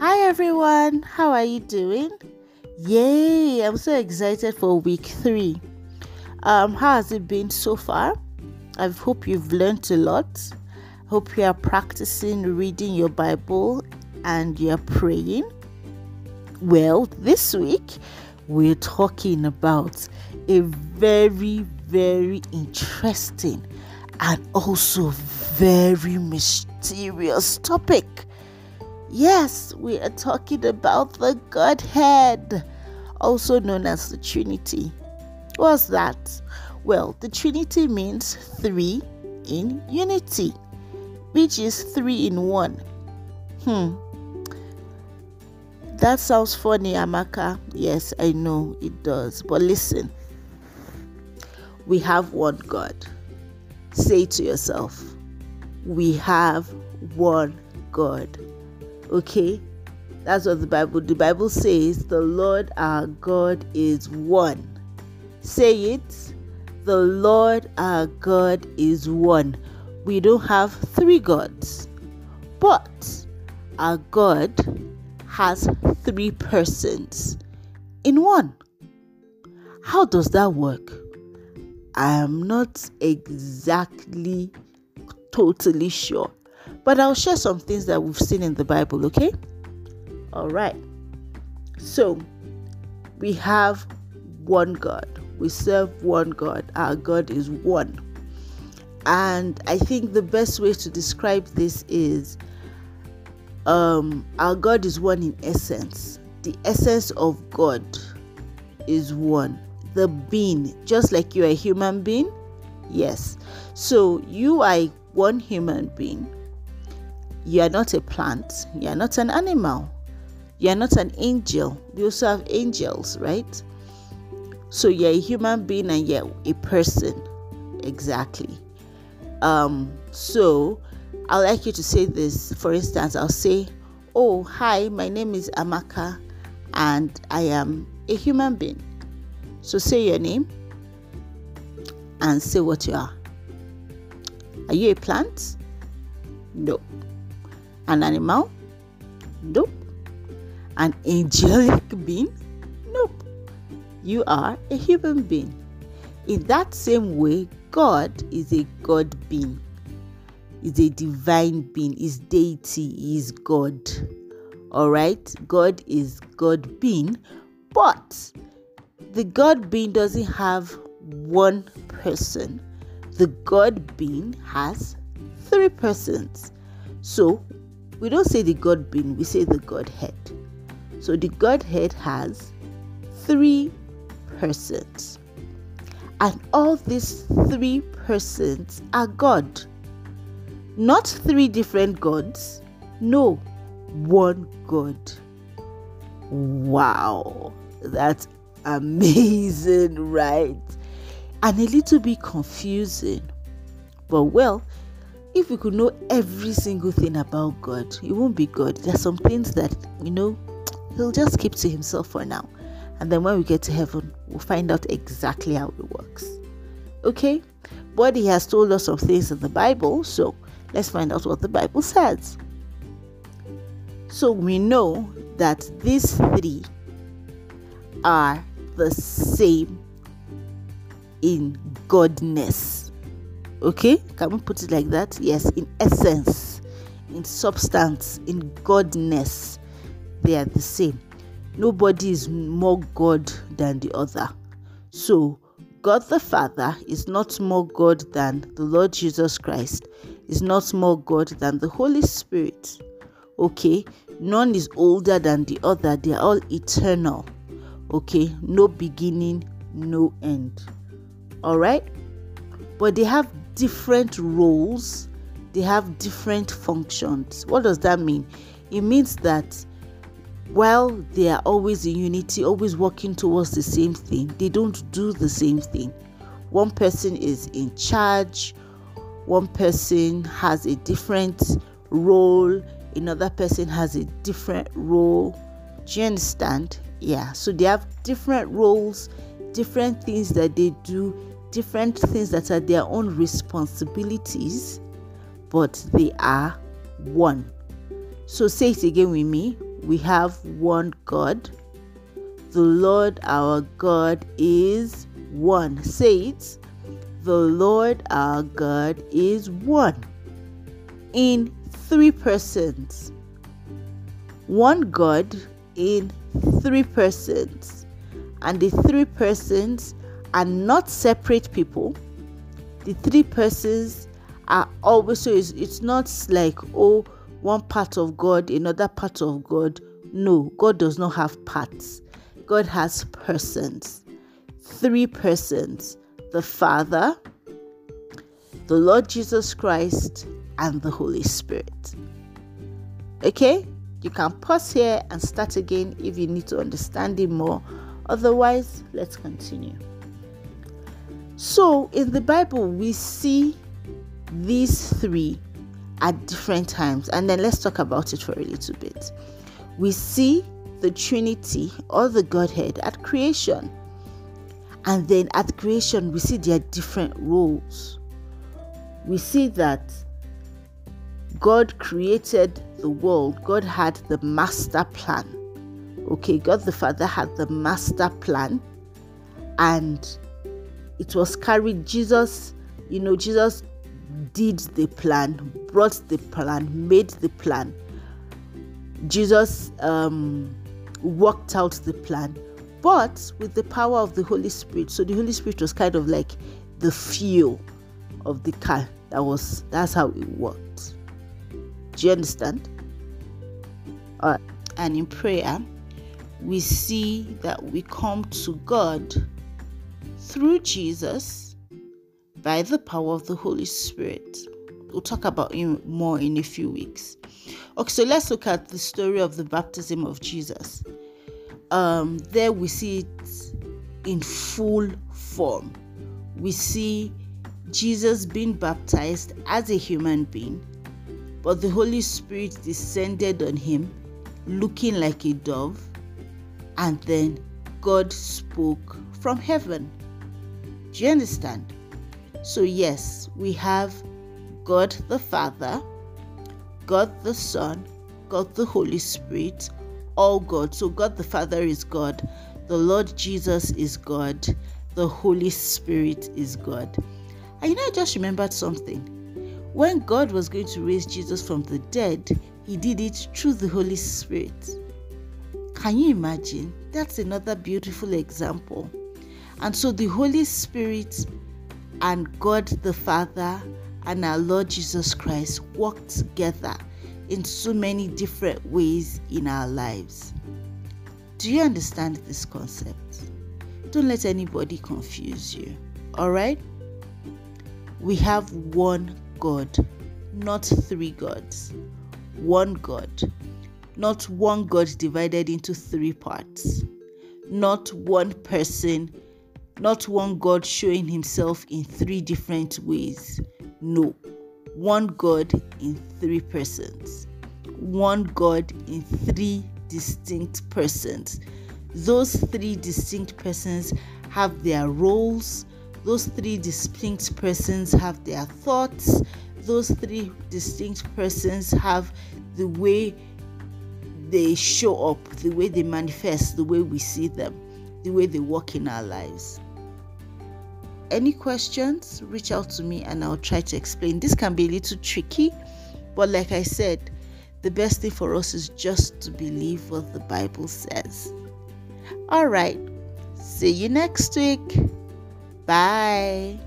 Hi everyone, how are you doing? Yay, I'm so excited for week three. Um, how has it been so far? I hope you've learned a lot. Hope you are practicing reading your Bible and you're praying. Well, this week we're talking about a very, very interesting and also very mysterious topic. Yes, we are talking about the Godhead, also known as the Trinity. What's that? Well, the Trinity means three in unity, which is three in one. Hmm. That sounds funny, Amaka. Yes, I know it does. But listen, we have one God. Say to yourself, we have one God. Okay? That's what the Bible the Bible says, the Lord our God is one. Say it. The Lord our God is one. We don't have three gods. But our God has three persons in one. How does that work? I am not exactly totally sure. But I'll share some things that we've seen in the Bible, okay? All right. So, we have one God. We serve one God. Our God is one. And I think the best way to describe this is um, our God is one in essence. The essence of God is one. The being, just like you're a human being, yes. So you are one human being you are not a plant, you are not an animal, you are not an angel. We also have angels, right? So you're a human being and you're a person. Exactly. Um, so I'd like you to say this. For instance, I'll say, Oh, hi, my name is Amaka and I am a human being. So say your name and say what you are. Are you a plant? No. An animal? Nope. An angelic being? Nope. You are a human being. In that same way, God is a God being, is a divine being, is deity, is God. All right, God is God being, but the God being doesn't have one person. The God being has three persons. So we don't say the God being, we say the Godhead. So the Godhead has three persons. And all these three persons are God. Not three different gods, no, one God. Wow, that's amazing, right? And a little bit confusing. But well, if we could know every single thing about God, it won't be God. There's some things that, you know, He'll just keep to Himself for now. And then when we get to heaven, we'll find out exactly how it works. Okay? But He has told us some things in the Bible, so let's find out what the Bible says. So we know that these three are the same in godness Okay, can we put it like that? Yes, in essence, in substance, in godness, they are the same. Nobody is more God than the other. So, God the Father is not more God than the Lord Jesus Christ, is not more God than the Holy Spirit. Okay, none is older than the other, they are all eternal. Okay, no beginning, no end. All right, but they have different roles, they have different functions. What does that mean? It means that while they are always in unity, always working towards the same thing, they don't do the same thing. One person is in charge, one person has a different role, another person has a different role. Do you understand? Yeah, so they have different roles, different things that they do different things that are their own responsibilities, but they are one. So say it again with me we have one God. The Lord our God is one. Say it. The Lord our God is one. In three persons. One God in three persons. And the three persons are not separate people. The three persons are always so it's, it's not like oh one part of God, another part of God. No, God does not have parts. God has persons. Three persons the Father, the Lord Jesus Christ, and the Holy Spirit. Okay? You can pause here and start again if you need to understand it more. Otherwise, let's continue. So, in the Bible, we see these three at different times, and then let's talk about it for a little bit. We see the Trinity or the Godhead at creation, and then at creation, we see their different roles. We see that God created the world, God had the master plan. Okay, God the Father had the master plan, and it was carried. Jesus, you know, Jesus did the plan, brought the plan, made the plan. Jesus um, worked out the plan, but with the power of the Holy Spirit. So the Holy Spirit was kind of like the fuel of the car. That was that's how it worked. Do you understand? Right. And in prayer, we see that we come to God through Jesus by the power of the Holy Spirit. We'll talk about him more in a few weeks. Okay, so let's look at the story of the baptism of Jesus. Um, there we see it in full form. We see Jesus being baptized as a human being, but the Holy Spirit descended on him looking like a dove, and then God spoke from heaven. Do you understand? So, yes, we have God the Father, God the Son, God the Holy Spirit, all God. So, God the Father is God, the Lord Jesus is God, the Holy Spirit is God. And you know, I just remembered something. When God was going to raise Jesus from the dead, He did it through the Holy Spirit. Can you imagine? That's another beautiful example. And so the Holy Spirit and God the Father and our Lord Jesus Christ work together in so many different ways in our lives. Do you understand this concept? Don't let anybody confuse you. All right? We have one God, not three gods. One God, not one God divided into three parts. Not one person not one God showing himself in three different ways. No, one God in three persons. One God in three distinct persons. Those three distinct persons have their roles. Those three distinct persons have their thoughts. Those three distinct persons have the way they show up, the way they manifest, the way we see them, the way they walk in our lives any questions, reach out to me and I'll try to explain. This can be a little tricky, but like I said, the best thing for us is just to believe what the Bible says. All right, see you next week. Bye.